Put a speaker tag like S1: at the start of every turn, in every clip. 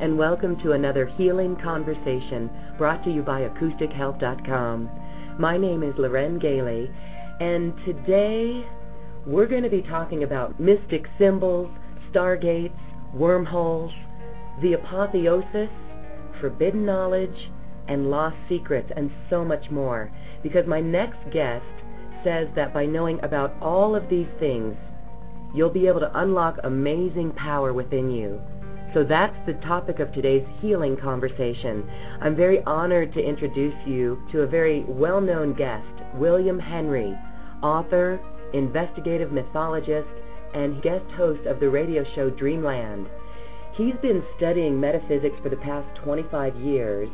S1: and welcome to another healing conversation brought to you by AcousticHealth.com. My name is Loren Gailey, and today we're going to be talking about mystic symbols, stargates, wormholes, the apotheosis, forbidden knowledge, and lost secrets, and so much more. Because my next guest says that by knowing about all of these things, you'll be able to unlock amazing power within you. So that's the topic of today's healing conversation. I'm very honored to introduce you to a very well known guest, William Henry, author, investigative mythologist, and guest host of the radio show Dreamland. He's been studying metaphysics for the past 25 years,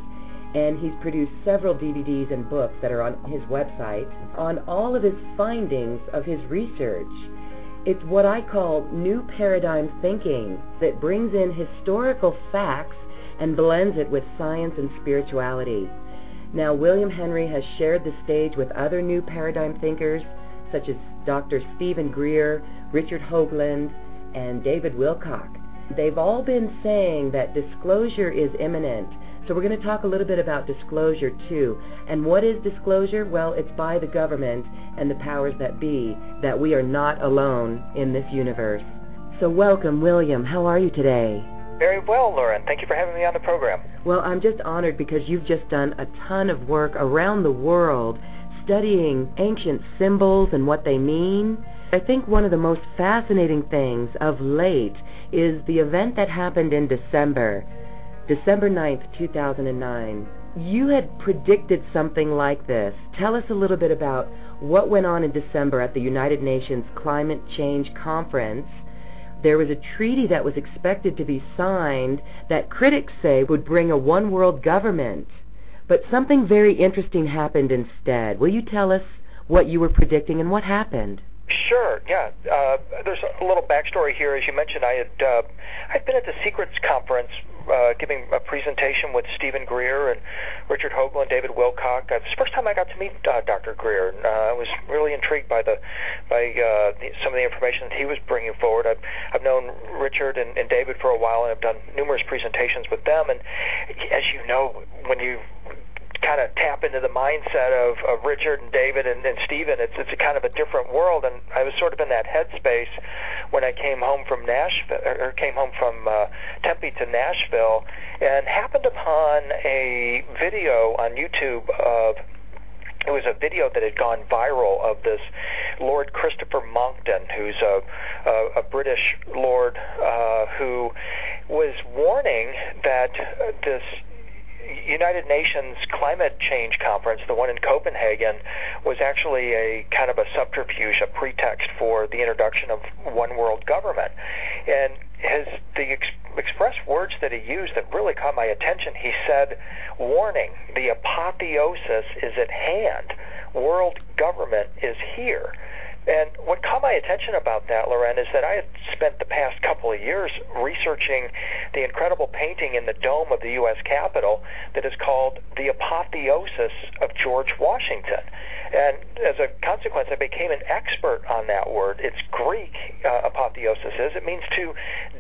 S1: and he's produced several DVDs and books that are on his website on all of his findings of his research. It's what I call new paradigm thinking that brings in historical facts and blends it with science and spirituality. Now, William Henry has shared the stage with other new paradigm thinkers such as Dr. Steven Greer, Richard Hoagland, and David Wilcock. They've all been saying that disclosure is imminent so we're going to talk a little bit about disclosure too. And what is disclosure? Well, it's by the government and the powers that be that we are not alone in this universe. So welcome, William. How are you today?
S2: Very well, Loren. Thank you for having me on the program.
S1: Well, I'm just honored because you've just done a ton of work around the world studying ancient symbols and what they mean. I think one of the most fascinating things of late is the event that happened in December December 9th, 2009. You had predicted something like this. Tell us a little bit about what went on in December at the United Nations Climate Change Conference. There was a treaty that was expected to be signed that critics say would bring a one world government. But something very interesting happened instead. Will you tell us what you were predicting and what happened?
S2: Sure. Yeah. Uh, there's a little backstory here. As you mentioned, I had uh, I'd been at the Secrets Conference uh, giving a presentation with Steven Greer and Richard Hoagland, David Wilcock. Uh, it's the first time I got to meet uh, Dr. Greer, and uh, I was really intrigued by the by uh, the, some of the information that he was bringing forward. I've, I've known Richard and, and David for a while, and I've done numerous presentations with them. And as you know, when you kind of tap into the mindset of, of Richard and David and, and Steven. It's it's a kind of a different world, and I was sort of in that headspace when I came home from Nashville or came home from uh, Tempe to Nashville, and happened upon a video on YouTube of it was a video that had gone viral of this Lord Christopher Monckton, who's a, a, a British lord uh, who was warning that this United Nations Climate Change Conference, the one in Copenhagen, was actually a kind of a subterfuge, a pretext for the introduction of one world government. And his the ex- express words that he used that really caught my attention. He said, "Warning: the apotheosis is at hand. World government is here." And what caught my attention about that, Loren, is that I had spent the past couple of years researching the incredible painting in the dome of the U.S. Capitol that is called The Apotheosis of George Washington. And as a consequence, I became an expert on that word. It's Greek, uh, apotheosis is. It means to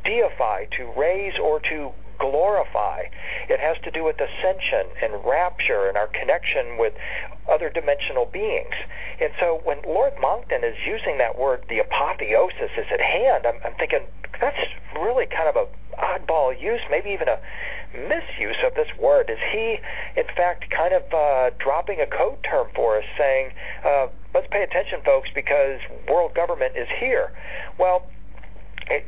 S2: deify, to raise, or to glorify. It has to do with ascension and rapture and our connection with other dimensional beings. And so when Lord Monckton is using that word, the apotheosis is at hand, I'm, I'm thinking that's really kind of a oddball use, maybe even a misuse of this word. Is he, in fact, kind of uh, dropping a code term for us, saying, uh, let's pay attention, folks, because world government is here? Well,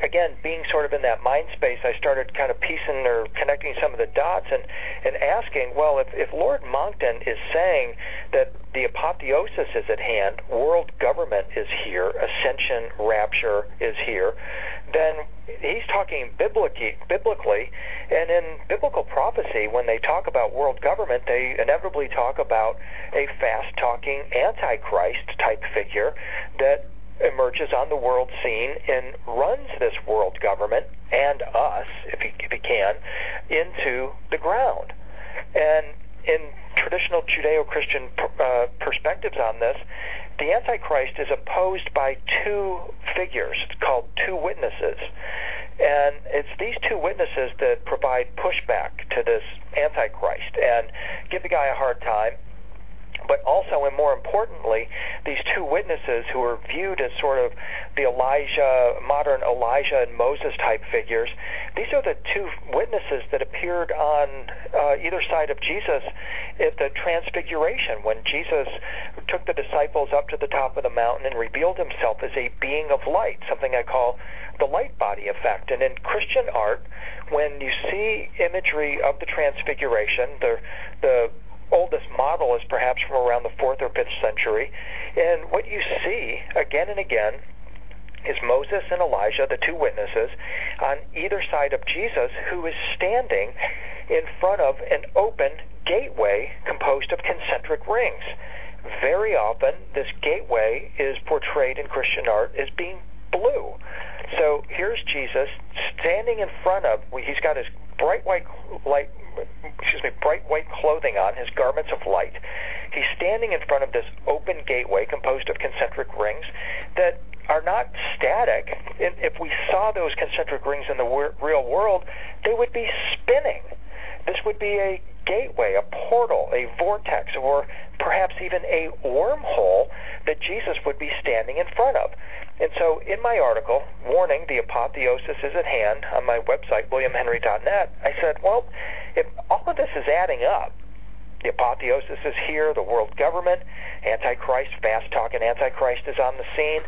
S2: again, being sort of in that mind space, I started kind of piecing or connecting some of the dots and, and asking, well, if, if Lord Monckton is saying that the apotheosis is at hand, world government is here, ascension, rapture is here, then he's talking biblically, biblically, and in biblical prophecy, when they talk about world government, they inevitably talk about a fast-talking antichrist type figure that emerges on the world scene and runs this world government and us, if he, if he can, into the ground. And in traditional Judeo-Christian uh, perspectives on this, the Antichrist is opposed by two figures called two witnesses. And it's these two witnesses that provide pushback to this Antichrist and give the guy a hard time but also, and more importantly, these two witnesses who are viewed as sort of the Elijah, modern Elijah and Moses type figures, these are the two witnesses that appeared on uh, either side of Jesus at the Transfiguration when Jesus took the disciples up to the top of the mountain and revealed himself as a being of light, something I call the light body effect. And in Christian art, when you see imagery of the Transfiguration, the the oldest model is perhaps from around the fourth or fifth century. And what you see again and again is Moses and Elijah, the two witnesses, on either side of Jesus, who is standing in front of an open gateway composed of concentric rings. Very often, this gateway is portrayed in Christian art as being blue. So here's Jesus standing in front of, he's got his bright white light excuse me, bright white clothing on, his garments of light. He's standing in front of this open gateway composed of concentric rings that are not static. If we saw those concentric rings in the real world, they would be spinning. This would be a gateway, a portal, a vortex, or perhaps even a wormhole that Jesus would be standing in front of. And so, in my article, warning the apotheosis is at hand on my website, williamhenry.net, I said, well, if all of this is adding up, the apotheosis is here, the world government, Antichrist, fast talking Antichrist is on the scene.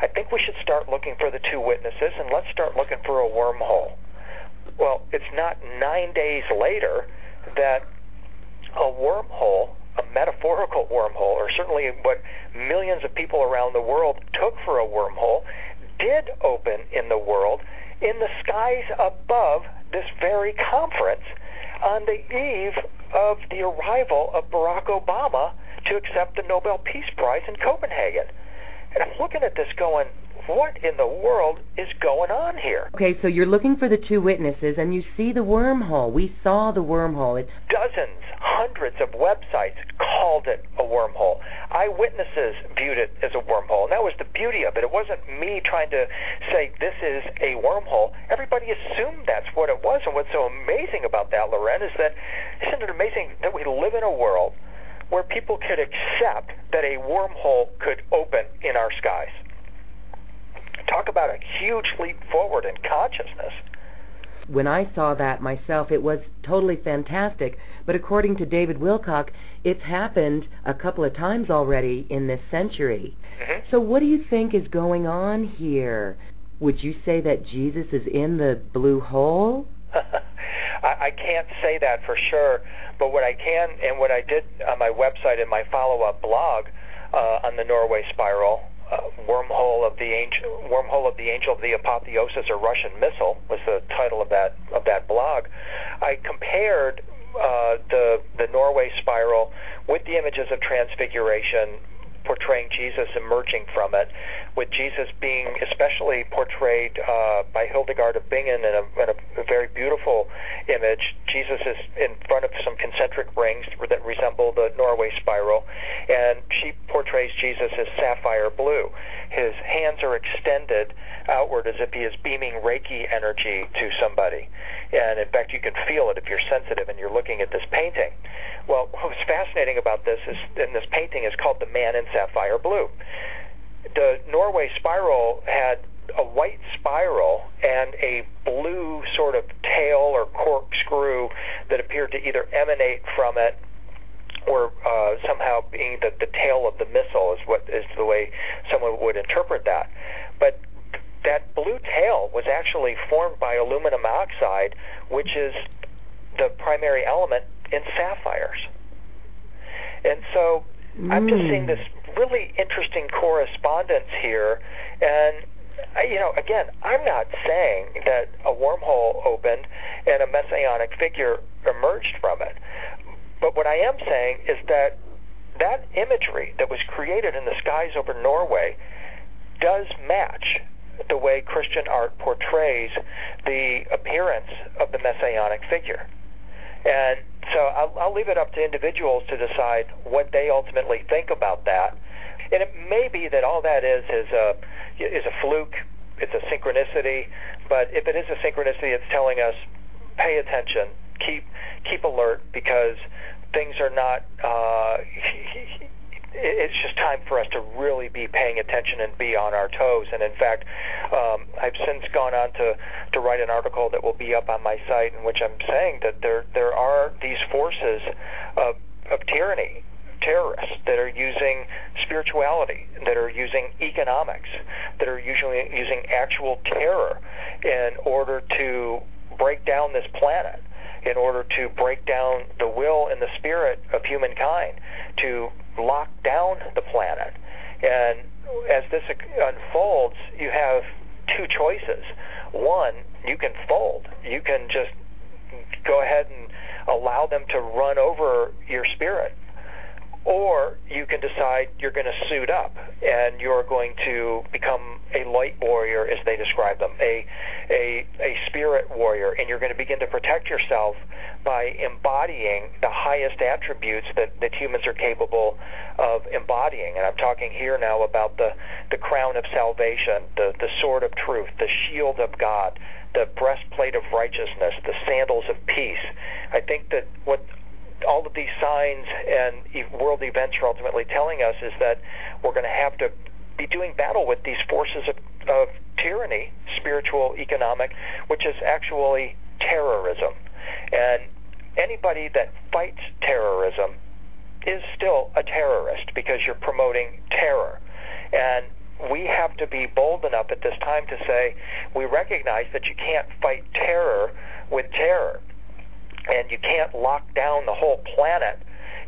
S2: I think we should start looking for the two witnesses and let's start looking for a wormhole. Well, it's not nine days later that a wormhole, a metaphorical wormhole, or certainly what millions of people around the world took for a wormhole, did open in the world in the skies above this very conference on the eve of the arrival of Barack Obama to accept the Nobel Peace Prize in Copenhagen. And I'm looking at this going, what in the world is going on here?
S1: Okay, so you're looking for the two witnesses and you see the wormhole. We saw the wormhole. It's
S2: dozens, hundreds of websites called it a wormhole. Eyewitnesses viewed it as a wormhole. And that was the beauty of it. It wasn't me trying to say this is a wormhole. Everybody assumed that's what it was. And what's so amazing about that, Loren, is that isn't it amazing that we live in a world where people could accept that a wormhole could open in our skies? Talk about a huge leap forward in consciousness.
S1: When I saw that myself, it was totally fantastic. But according to David Wilcock, it's happened a couple of times already in this century.
S2: Mm-hmm.
S1: So, what do you think is going on here? Would you say that Jesus is in the blue hole?
S2: I, I can't say that for sure, but what I can, and what I did on my website in my follow up blog uh, on the Norway spiral, wormhole of the angel, wormhole of the angel of the apotheosis, or Russian missile was the title of that of that blog. I compared uh, the the Norway spiral with the images of transfiguration portraying Jesus emerging from it, with Jesus being especially portrayed uh, by Hildegard of Bingen in, a, in a, very beautiful image. Jesus is in front of some concentric rings that resemble the Norway spiral, and she portrays Jesus as sapphire blue. His hands are extended outward as if he is beaming Reiki energy to somebody. And in fact, you can feel it if you're sensitive and you're looking at this painting. Well, what's fascinating about this is, in this painting is called The Man in Sapphire Blue. The Norway spiral had a white spiral and a blue sort of tail or corkscrew that appeared to either emanate from it or uh, somehow being the, the tail of the missile is what is the way someone would interpret that. But that blue tail was actually formed by aluminum oxide, which is the primary element in sapphires. And so mm. I'm just seeing this really interesting correspondence here. And, you know, again, I'm not saying that a wormhole opened and a messianic figure emerged from it. But what I am saying is that that imagery that was created in the skies over Norway does match the way Christian art portrays the appearance of the messianic figure. And so I'll, I'll leave it up to individuals to decide what they ultimately think about that. And it may be that all that is is a is a fluke. it's a synchronicity, but if it is a synchronicity, it's telling us pay attention, keep keep alert because things are not. Uh, it's just time for us to really be paying attention and be on our toes. And in fact, um, I've since gone on to, to write an article that will be up on my site in which I'm saying that there there are these forces of, of tyranny terrorists that are using spirituality, that are using economics, that are usually using actual terror in order to break down this planet, in order to break down the will and the spirit of humankind, to lock down the planet. And as this unfolds, you have two choices. One, you can fold. You can just go ahead and allow them to run over your spirit. Or you can decide you're going to suit up and you're going to become a light warrior, as they describe them, a, a, a spirit warrior, and you're going to begin to protect yourself by embodying the highest attributes that, that humans are capable of embodying. And I'm talking here now about the, the crown of salvation, the, the sword of truth, the shield of God, the breastplate of righteousness, the sandals of peace. I think that what all of these signs and world events are ultimately telling us is that we're going to have to be doing battle with these forces of, of tyranny, spiritual, economic, which is actually terrorism. And anybody that fights terrorism is still a terrorist because you're promoting terror. And we have to be bold enough at this time to say we recognize that you can't fight terror with terror. And you can't lock down the whole planet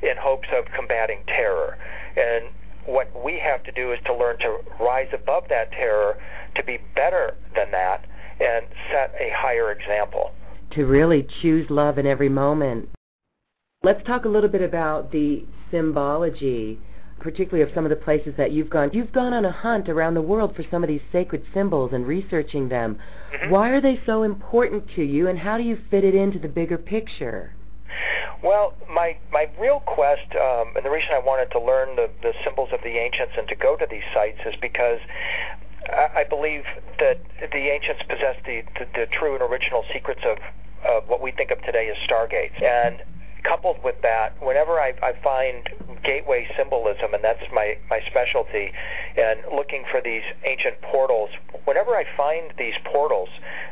S2: in hopes of combating terror. And what we have to do is to learn to rise above that terror, to be better than that, and set a higher example
S1: to really choose love in every moment. Let's talk a little bit about the symbology, particularly of some of the places that you've gone. You've gone on a hunt around the world for some of these sacred symbols and researching them.
S2: Mm-hmm.
S1: Why are they so important to you, and how do you fit it into the bigger picture?
S2: Well, my my real quest, um, and the reason I wanted to learn the, the symbols of the ancients and to go to these sites is because I, I believe that the ancients possessed the, the, the true and original secrets of of what we think of today as stargates. And coupled with that, whenever I, I find gateway symbolism, and that's my, my specialty, and looking for these ancient portals, whenever I find these portals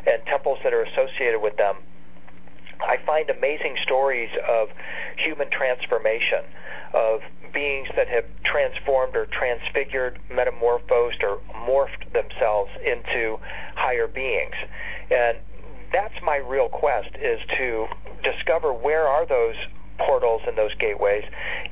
S2: and temples that are associated with them, I find amazing stories of human transformation, of beings that have transformed or transfigured, metamorphosed, or morphed themselves into higher beings. And that's my real quest is to discover where are those portals and those gateways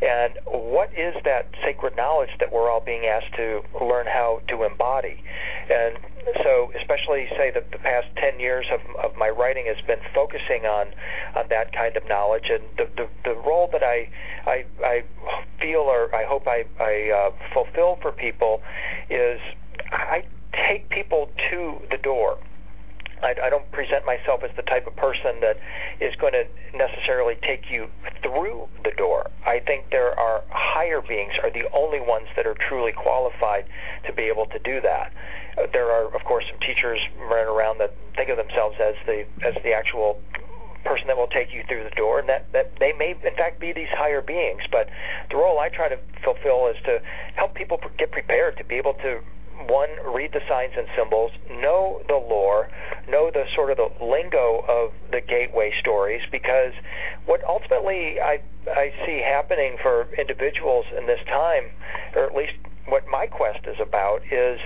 S2: and what is that sacred knowledge that we're all being asked to learn how to embody? And so especially say that the past 10 years of, of my writing has been focusing on on that kind of knowledge and the the, the role that I, I I feel or I hope I, I uh, fulfill for people is I take people to the door I, I don't present myself as the type of person that is going to necessarily take you through the door. I think there are higher beings are the only ones that are truly qualified to be able to do that. There are, of course, some teachers running around that think of themselves as the as the actual person that will take you through the door, and that, that they may, in fact, be these higher beings. But the role I try to fulfill is to help people get prepared to be able to one, read the signs and symbols, know the lore, know the sort of the lingo of the gateway stories, because what ultimately I, I see happening for individuals in this time, or at least what my quest is about, is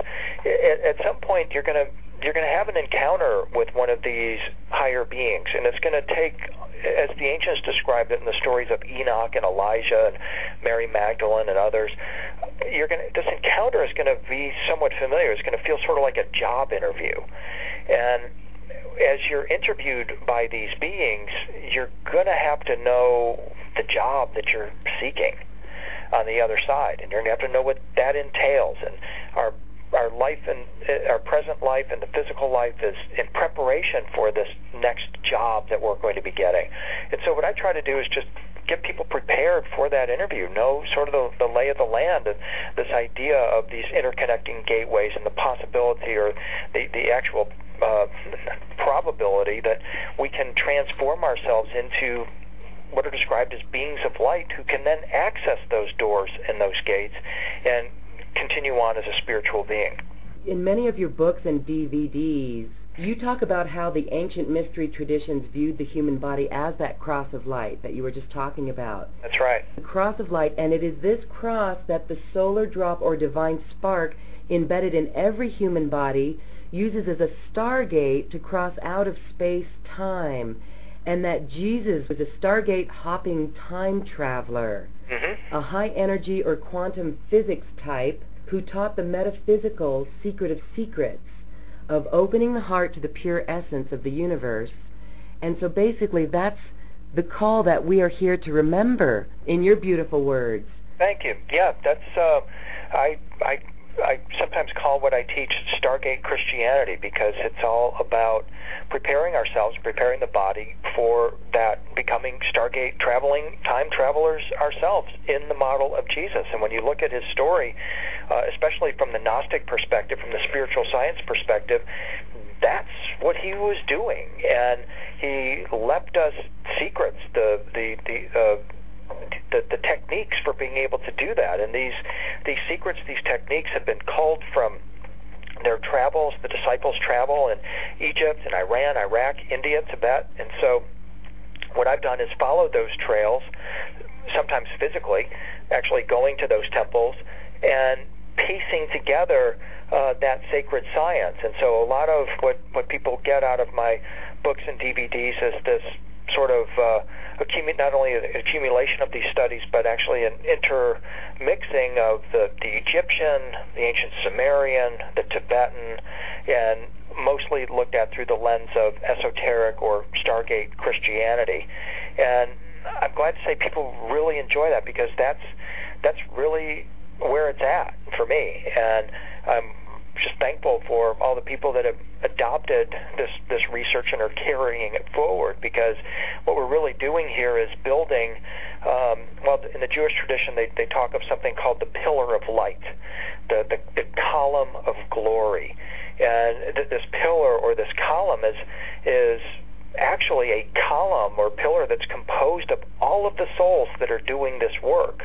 S2: at, at some point you're going to you're going to have an encounter with one of these higher beings, and it's going to take, as the ancients described it in the stories of Enoch and Elijah and Mary Magdalene and others, you're going to, this encounter is going to be somewhat familiar. It's going to feel sort of like a job interview, and as you're interviewed by these beings, you're going to have to know the job that you're seeking on the other side, and you're going to have to know what that entails. And our our life and uh, our present life and the physical life is in preparation for this next job that we're going to be getting. And so what I try to do is just get people prepared for that interview, know sort of the, the lay of the land, and this idea of these interconnecting gateways and the possibility or the, the actual uh, probability that we can transform ourselves into what are described as beings of light who can then access those doors and those gates and continue on as a spiritual being.
S1: In many of your books and DVDs, you talk about how the ancient mystery traditions viewed the human body as that cross of light that you were just talking about.
S2: That's right.
S1: The cross of light, and it is this cross that the solar drop or divine spark embedded in every human body uses as a stargate to cross out of space time, and that Jesus was a stargate hopping time traveler. A high energy or quantum physics type who taught the metaphysical secret of secrets of opening the heart to the pure essence of the universe. And so basically, that's the call that we are here to remember in your beautiful words.
S2: Thank you. Yeah, that's uh, I I I sometimes call what I teach Stargate Christianity because it's all about preparing ourselves, preparing the body for that becoming Stargate traveling time travelers ourselves in the model of Jesus. And when you look at his story, uh, especially from the Gnostic perspective, from the spiritual science perspective, that's what he was doing, and he left us secrets, the the the. Uh, the, the techniques for being able to do that. And these these secrets, these techniques have been culled from their travels, the disciples' travel in Egypt and Iran, Iraq, India, Tibet. And so what I've done is followed those trails, sometimes physically, actually going to those temples and piecing together uh, that sacred science. And so a lot of what, what people get out of my books and DVDs is this sort of uh, not only accumulation of these studies, but actually an intermixing of the, the Egyptian, the ancient Sumerian, the Tibetan, and mostly looked at through the lens of esoteric or Stargate Christianity. And I'm glad to say people really enjoy that because that's that's really where it's at for me. And I'm just thankful for all the people that have adopted this this research and are carrying it forward because what we're really doing here is building um, well in the Jewish tradition they, they talk of something called the pillar of light the the, the column of glory. And th- this pillar or this column is is actually a column or pillar that's composed of all of the souls that are doing this work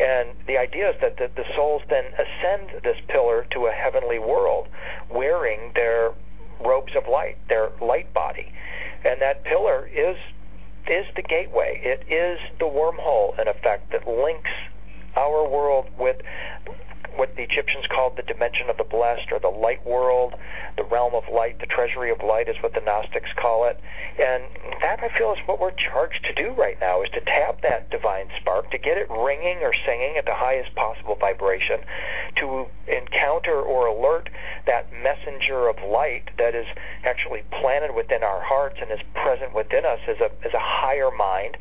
S2: and the idea is that the, the souls then ascend this pillar to a heavenly world wearing their robes of light, their light body. And that pillar is is the gateway. It is the wormhole in effect that links our world with what the Egyptians called the dimension of the blessed or the light world, the realm of light, the treasury of light is what the Gnostics call it. And that I feel is what we're charged to do right now is to tap that divine spark, to get it ringing or singing at the highest possible vibration, to encounter or alert that messenger of light that is actually planted within our hearts and is present within us as a as a higher mind.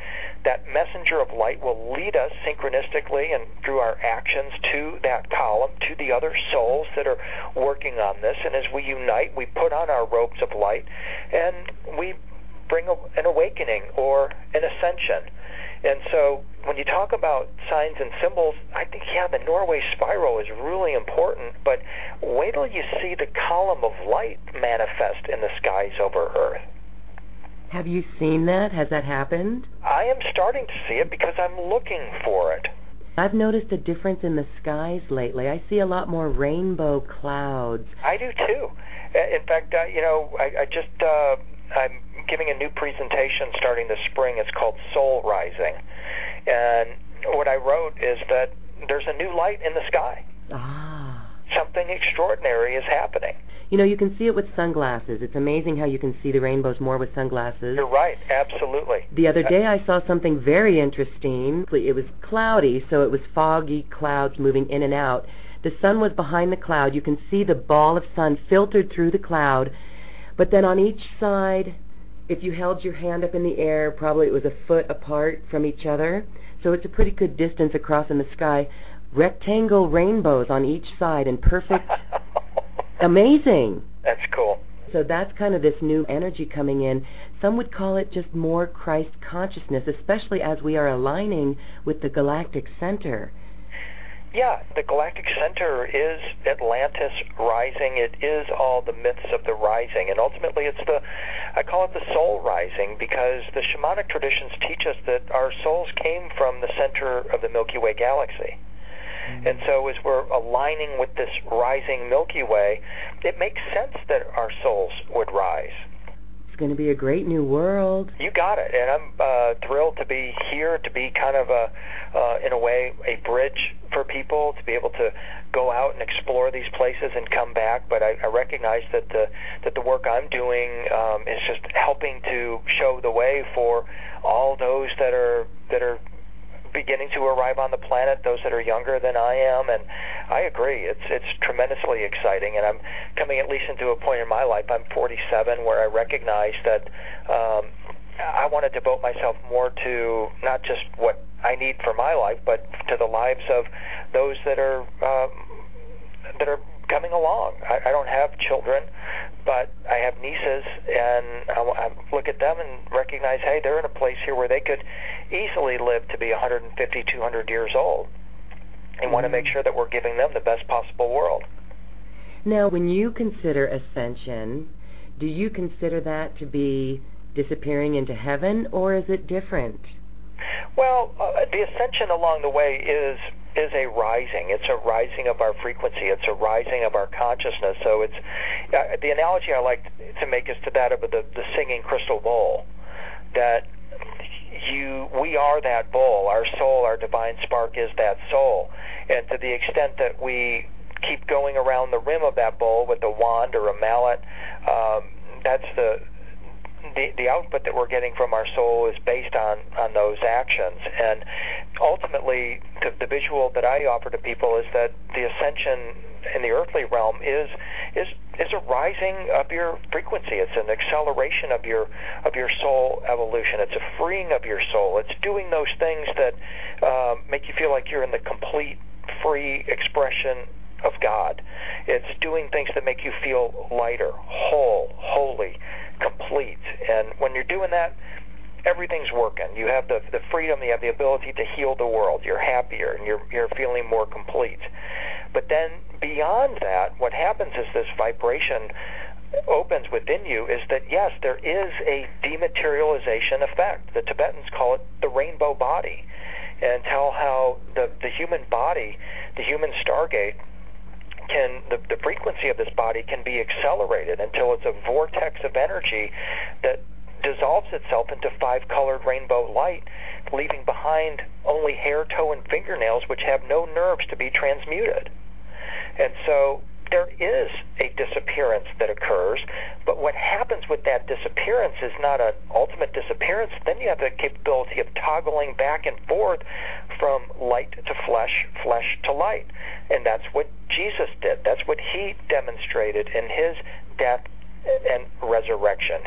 S2: That messenger of light will lead us synchronistically and through our actions to that column, to the other souls that are working on this. And as we unite, we put on our robes of light and we bring a, an awakening or an ascension. And so when you talk about signs and symbols, I think, yeah, the Norway spiral is really important, but wait till you see the column of light manifest in the skies over Earth.
S1: Have you seen that? Has that happened?
S2: I am starting to see it because I'm looking for it.
S1: I've noticed a difference in the skies lately. I see a lot more rainbow clouds.
S2: I do too. In fact, uh, you know, I, I just uh, I'm giving a new presentation starting this spring. It's called Soul Rising, and what I wrote is that there's a new light in the sky.
S1: Ah.
S2: Something extraordinary is happening.
S1: You know, you can see it with sunglasses. It's amazing how you can see the rainbows more with sunglasses.
S2: You're right, absolutely.
S1: The other day I saw something very interesting. It was cloudy, so it was foggy clouds moving in and out. The sun was behind the cloud. You can see the ball of sun filtered through the cloud. But then on each side, if you held your hand up in the air, probably it was a foot apart from each other. So it's a pretty good distance across in the sky. Rectangle rainbows on each side and perfect Amazing.
S2: That's cool.
S1: So that's kind of this new energy coming in. Some would call it just more Christ consciousness, especially as we are aligning with the galactic center.
S2: Yeah, the galactic center is Atlantis rising. It is all the myths of the rising. And ultimately, it's the, I call it the soul rising because the shamanic traditions teach us that our souls came from the center of the Milky Way galaxy. And so, as we're aligning with this rising Milky Way, it makes sense that our souls would rise It's
S1: going to be a great new world.
S2: You got it, and I'm uh, thrilled to be here to be kind of a, uh, in a way, a bridge for people to be able to go out and explore these places and come back. But I, I recognize that the that the work I'm doing um, is just helping to show the way for all those that are that are beginning to arrive on the planet, those that are younger than I am, and I agree. It's it's tremendously exciting, and I'm coming at least into a point in my life. I'm 47 where I recognize that um, I want to devote myself more to not just what I need for my life, but to the lives of those that are um, that are coming along. I, I don't have children, but I have nieces, and I, I look at them and recognize, hey, they're in a place here where they could easily live to be 150, 200 years old, and mm-hmm. want to make sure that we're giving them the best possible world.
S1: Now, when you consider ascension, do you consider that to be disappearing into heaven, or is it different?
S2: Well, uh, the ascension along the way is is a rising. It's a rising of our frequency. It's a rising of our consciousness. So it's uh, the analogy I like to make is to that of the, the singing crystal bowl. That you, we are that bowl. Our soul, our divine spark, is that soul. And to the extent that we keep going around the rim of that bowl with a wand or a mallet, um, that's the the, the output that we're getting from our soul is based on, on those actions. And ultimately, the, the visual that I offer to people is that the ascension in the earthly realm is is is a rising of your frequency. It's an acceleration of your of your soul evolution. It's a freeing of your soul. It's doing those things that uh, make you feel like you're in the complete free expression of God. It's doing things that make you feel lighter, whole, holy, complete. And when you're doing that, everything's working. You have the the freedom, you have the ability to heal the world. You're happier and you're you're feeling more complete. But then beyond that, what happens is this vibration opens within you is that yes, there is a dematerialization effect. The Tibetans call it the rainbow body, and tell how the the human body, the human stargate, can the, the frequency of this body can be accelerated until it's a vortex of energy that dissolves itself into five colored rainbow light, leaving behind only hair, toe, and fingernails, which have no nerves to be transmuted. And so there is a disappearance that occurs, but what happens with that disappearance is not an ultimate disappearance. Then you have the capability of toggling back and forth from light to flesh, flesh to light. And that's what Jesus did. That's what he demonstrated in his death and resurrection.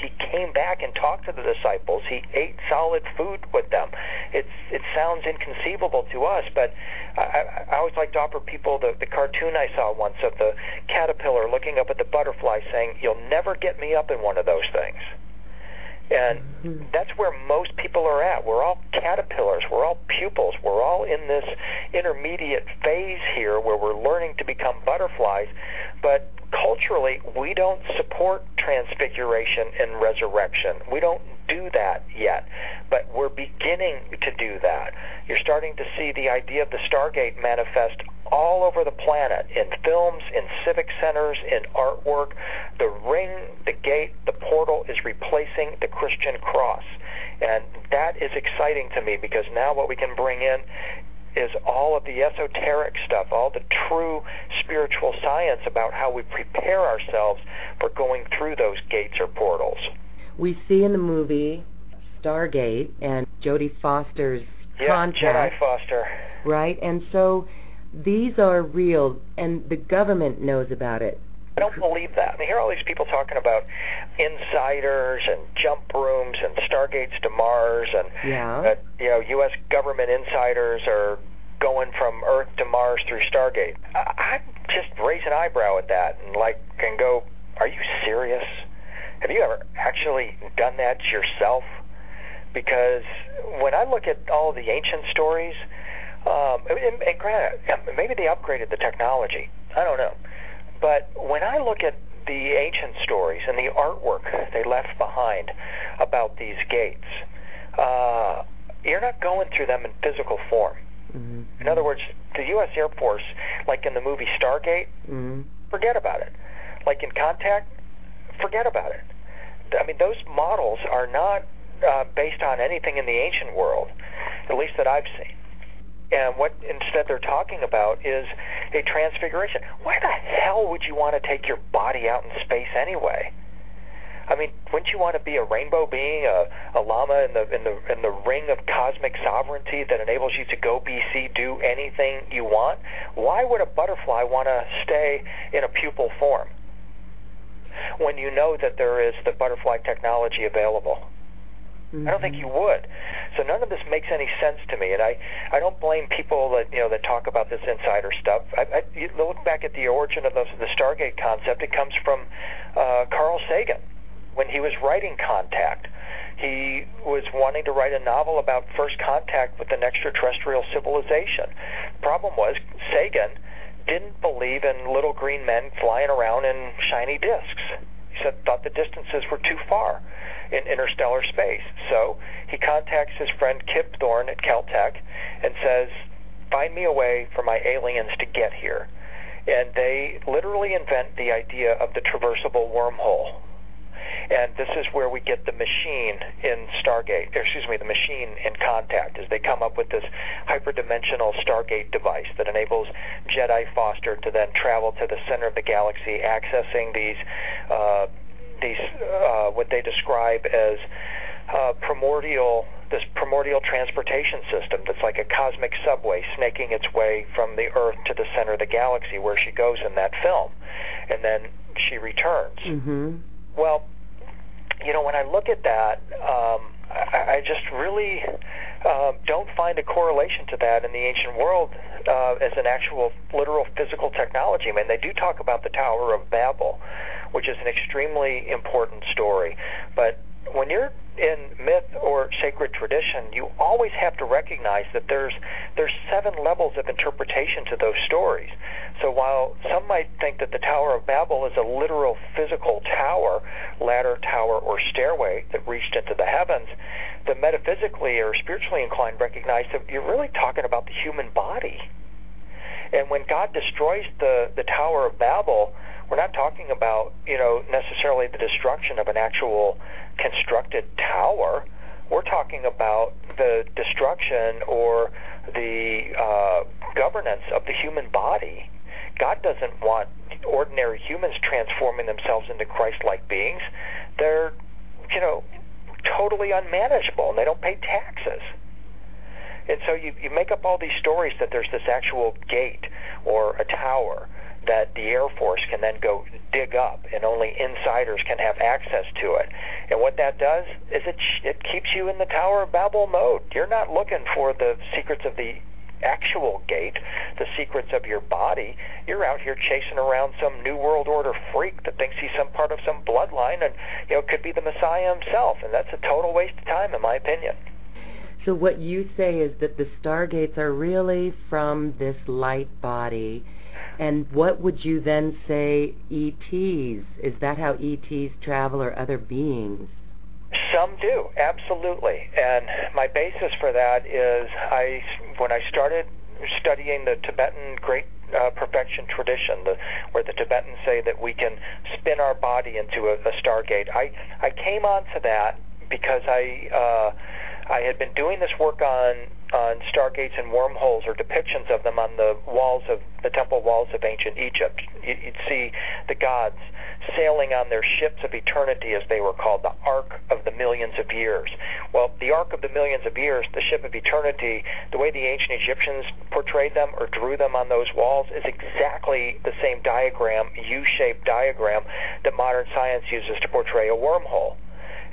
S2: He came back and talked to the disciples. He ate solid food with them. It's it sounds inconceivable to us, but I, I always like to offer people the, the cartoon I saw once of the caterpillar looking up at the butterfly, saying, "You'll never get me up in one of those things." And that's where most people are at. We're all caterpillars. We're all pupils. We're all in this intermediate phase here where we're learning to become butterflies. But culturally, we don't support transfiguration and resurrection. We don't do that yet, but we're beginning to do that. You're starting to see the idea of the Stargate manifest all over the planet in films, in civic centers, in artwork. The ring, the gate, the portal is replacing the Christian cross. And that is exciting to me because now what we can bring in is all of the esoteric stuff, all the true spiritual science about how we prepare ourselves for going through those gates or portals.
S1: We see in the movie Stargate and Jodie Foster's
S2: yeah,
S1: Contact.
S2: Jodie Foster.
S1: Right? And so these are real, and the government knows about it.
S2: I don't believe that. I mean, hear all these people talking about insiders and jump rooms and stargates to Mars, and
S1: yeah.
S2: uh, you know, U.S. government insiders are going from Earth to Mars through Stargate. I, I just raise an eyebrow at that, and like can go are you serious? Have you ever actually done that yourself? Because when I look at all the ancient stories, um, and, and granted, maybe they upgraded the technology. I don't know. But when I look at the ancient stories and the artwork they left behind about these gates, uh, you're not going through them in physical form. Mm-hmm. In other words, the U.S. Air Force, like in the movie Stargate, mm-hmm. forget about it. Like in Contact, forget about it. I mean, those models are not uh, based on anything in the ancient world, at least that I've seen. And what instead they're talking about is a transfiguration. Why the hell would you want to take your body out in space anyway? I mean, wouldn't you want to be a rainbow being, a, a lama in the in the in the ring of cosmic sovereignty that enables you to go BC, do anything you want? Why would a butterfly want to stay in a pupal form when you know that there is the butterfly technology available? Mm-hmm. I don't think you would. So none of this makes any sense to me, and I I don't blame people that you know that talk about this insider stuff. I, I you look back at the origin of the, the Stargate concept. It comes from uh, Carl Sagan when he was writing Contact. He was wanting to write a novel about first contact with an extraterrestrial civilization. Problem was Sagan didn't believe in little green men flying around in shiny disks. He said thought the distances were too far in interstellar space. So he contacts his friend Kip Thorne at Caltech and says, Find me a way for my aliens to get here. And they literally invent the idea of the traversable wormhole. And this is where we get the machine in Stargate, excuse me, the machine in Contact, as they come up with this hyperdimensional Stargate device that enables Jodie Foster to then travel to the center of the galaxy, accessing these uh, these uh, what they describe as uh, primordial this primordial transportation system that's like a cosmic subway snaking its way from the Earth to the center of the galaxy where she goes in that film, and then she returns.
S1: Mm-hmm.
S2: Well, you know, when I look at that, um, I, I just really uh, don't find a correlation to that in the ancient world uh, as an actual literal physical technology. I mean, they do talk about the Tower of Babel, which is an extremely important story. But when you're in myth or sacred tradition, you always have to recognize that there's there's seven levels of interpretation to those stories. So while some might think that the Tower of Babel is a literal physical tower, ladder, tower, or stairway that reached into the heavens, the metaphysically or spiritually inclined recognize that you're really talking about the human body. And when God destroys the, the Tower of Babel, we're not talking about, you know, necessarily the destruction of an actual constructed tower. We're talking about the destruction or the uh, governance of the human body. God doesn't want ordinary humans transforming themselves into Christ-like beings. They're, you know, totally unmanageable, and they don't pay taxes. And so you, you make up all these stories that there's this actual gate or a tower that the Air Force can then go dig up, and only insiders can have access to it. And what that does is it it keeps you in the Tower of Babel mode. You're not looking for the secrets of the actual gate, the secrets of your body. You're out here chasing around some New World Order freak that thinks he's some part of some bloodline, and you know could be the Messiah himself. And that's a total waste of time, in my opinion.
S1: So what you say is that the stargates are really from this light body and what would you then say ETs? Is that how ETs travel or other beings?
S2: Some do, absolutely. And my basis for that is I when I started studying the Tibetan great uh, perfection tradition, the, where the Tibetans say that we can spin our body into a, a stargate. I I came onto that because I uh, I had been doing this work on on stargates and wormholes or depictions of them on the walls of the temple walls of ancient Egypt. You'd see the gods sailing on their ships of eternity, as they were called, the Ark of the Millions of Years. Well, the Ark of the Millions of Years, the ship of eternity, the way the ancient Egyptians portrayed them or drew them on those walls is exactly the same diagram, U-shaped diagram, that modern science uses to portray a wormhole.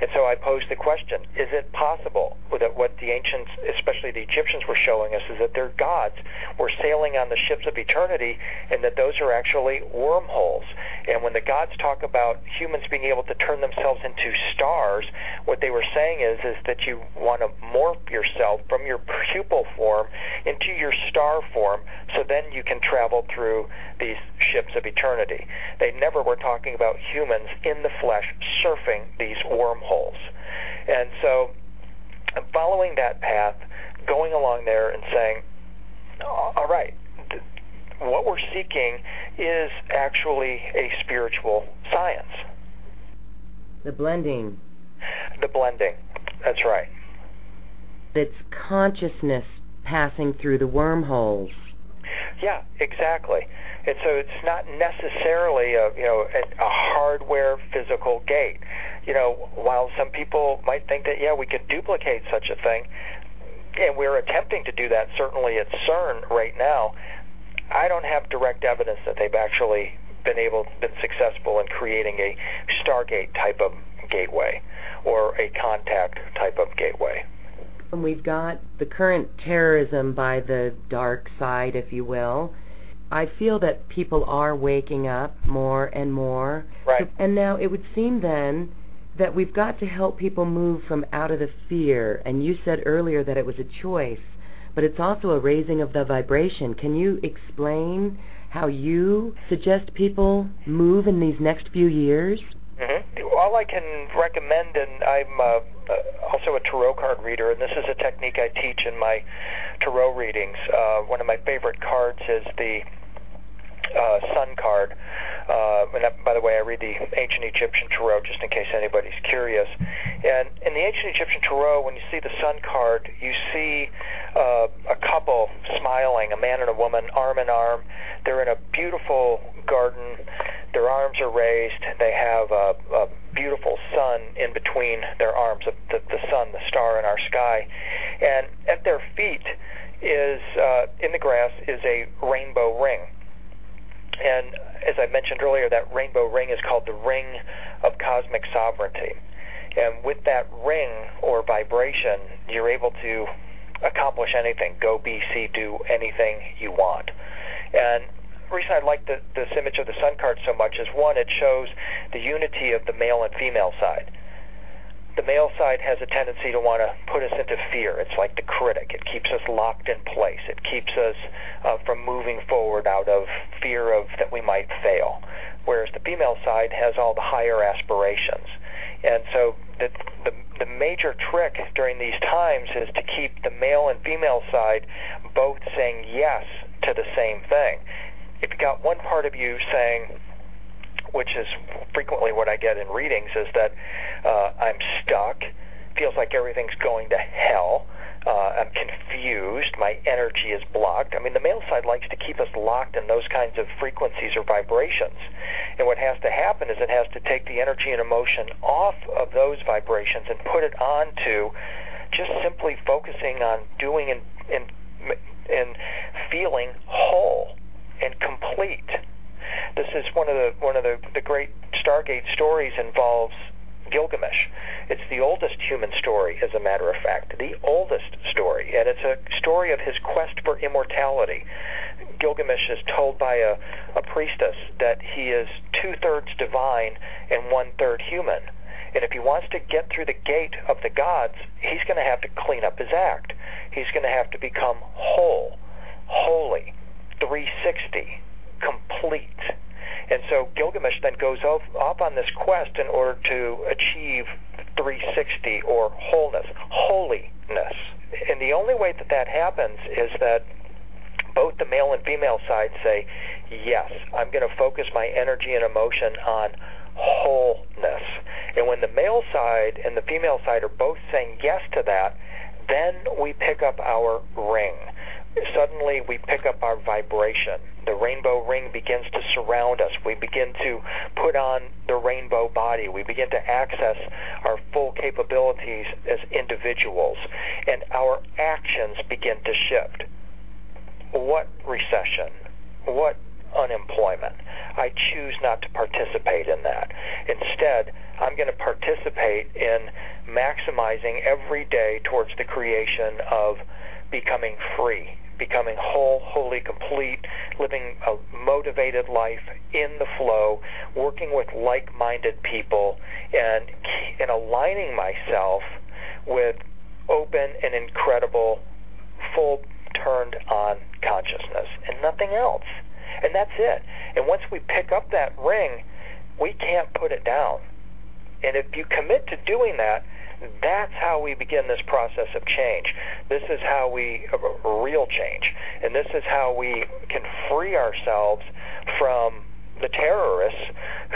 S2: And so I posed the question, is it possible that what the ancients, especially the Egyptians, were showing us is that their gods were sailing on the ships of eternity and that those are actually wormholes. And when the gods talk about humans being able to turn themselves into stars, what they were saying is, is that you want to morph yourself from your pupal form into your star form so then you can travel through these ships of eternity. They never were talking about humans in the flesh surfing these wormholes. And so, I'm following that path, going along there and saying, all right, what we're seeking is actually a spiritual science.
S1: The blending.
S2: The blending. That's right.
S1: It's consciousness passing through the wormholes.
S2: Yeah, exactly. And so it's not necessarily a you know a, a hardware physical gate. You know, while some people might think that yeah we could duplicate such a thing, and we're attempting to do that certainly at CERN right now. I don't have direct evidence that they've actually been able been successful in creating a Stargate type of gateway or a contact type of gateway.
S1: And we've got the current terrorism by the dark side, if you will. I feel that people are waking up more and more.
S2: Right.
S1: And now it would seem then that we've got to help people move from out of the fear. And you said earlier that it was a choice, but it's also a raising of the vibration. Can you explain how you suggest people move in these next few years?
S2: Mm-hmm. All I can recommend, and I'm uh, uh, also a tarot card reader, and this is a technique I teach in my tarot readings. Uh, one of my favorite cards is the uh, sun card. Uh, and that, by the way, I read the ancient Egyptian tarot just in case anybody's curious. And in the ancient Egyptian tarot, when you see the sun card, you see uh, a couple smiling, a man and a woman, arm in arm. They're in a beautiful garden. Their arms are raised. They have a, a beautiful sun in between their arms, the, the sun, the star in our sky. And at their feet is, uh, in the grass, is a rainbow ring and as I mentioned earlier, that rainbow ring is called the ring of cosmic sovereignty. And with that ring or vibration, you're able to accomplish anything, go, see, do anything you want. And reason I like the, this image of the sun card so much is one, it shows the unity of the male and female side the male side has a tendency to want to put us into fear. It's like the critic. It keeps us locked in place. It keeps us uh, from moving forward out of fear of that we might fail. Whereas the female side has all the higher aspirations. And so the, the, the major trick during these times is to keep the male and female side both saying yes to the same thing. If you got one part of you saying, which is frequently what I get in readings, is that uh, I'm stuck, feels like everything's going to hell. Uh, I'm confused. My energy is blocked. I mean, the male side likes to keep us locked in those kinds of frequencies or vibrations. And what has to happen is it has to take the energy and emotion off of those vibrations and put it onto just simply focusing on doing and, and, and feeling whole and complete. This is one of the one of the, the great Stargate stories involves Gilgamesh. It's the oldest human story, as a matter of fact, the oldest story, and it's a story of his quest for immortality. Gilgamesh is told by a, a priestess that he is two thirds divine and one third human. And if he wants to get through the gate of the gods, he's going to have to clean up his act. He's going to have to become whole, holy, 360, complete. And so Gilgamesh then goes off, off on this quest in order to achieve 360 or wholeness, holiness. And the only way that that happens is that both the male and female side say, yes, I'm going to focus my energy and emotion on wholeness. And when the male side and the female side are both saying yes to that, then we pick up our ring suddenly we pick up our vibration. The rainbow ring begins to surround us. We begin to put on the rainbow body. We begin to access our full capabilities as individuals. And our actions begin to shift. What recession? What unemployment. I choose not to participate in that. Instead, I'm going to participate in maximizing every day towards the creation of becoming free, becoming whole, wholly complete, living a motivated life in the flow, working with like-minded people, and and aligning myself with open and incredible, full turned on consciousness and nothing else. And that's it. And once we pick up that ring, we can't put it down. And if you commit to doing that, that's how we begin this process of change. This is how we real change, and this is how we can free ourselves from the terrorists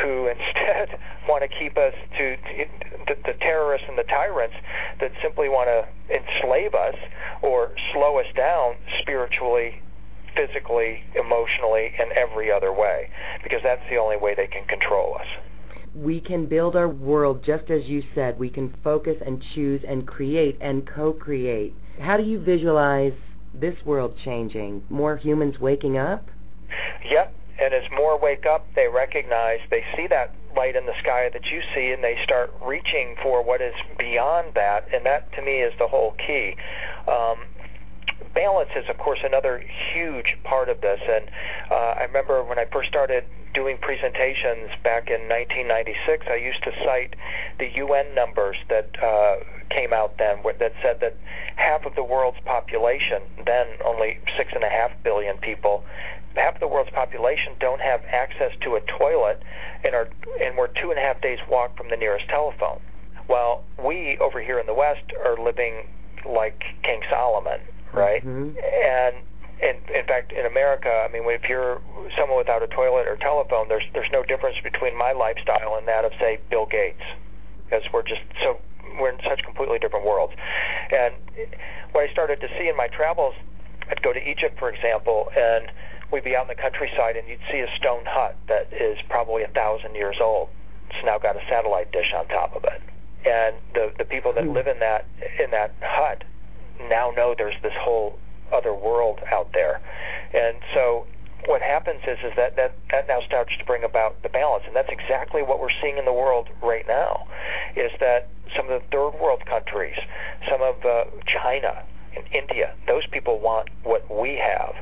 S2: who instead want to keep us to, to the, the terrorists and the tyrants that simply want to enslave us or slow us down spiritually physically, emotionally, and every other way, because that's the only way they can control us
S1: we can build our world just as you said. We can focus and choose and create and co create. How do you visualize this world changing? More humans waking up?
S2: Yep. And as more wake up, they recognize, they see that light in the sky that you see, and they start reaching for what is beyond that. And that, to me, is the whole key. Um, balance is, of course, another huge part of this. And uh, I remember when I first started doing presentations back in 1996, I used to cite the UN numbers that uh, came out then that said that half of the world's population, then only six and a half billion people, half of the world's population don't have access to a toilet and are and we're two and a half days walk from the nearest telephone. While we over here in the West are living like King Solomon, right?
S1: Mm-hmm.
S2: And in, in fact, in America, I mean, if you're someone without a toilet or telephone, there's there's no difference between my lifestyle and that of say Bill Gates, because we're just so we're in such completely different worlds. And what I started to see in my travels, I'd go to Egypt, for example, and we'd be out in the countryside, and you'd see a stone hut that is probably a thousand years old. It's now got a satellite dish on top of it, and the the people that mm. live in that in that hut now know there's this whole other world out there. And so what happens is is that, that that now starts to bring about the balance and that's exactly what we're seeing in the world right now is that some of the third world countries some of uh, China and India. Those people want what we have.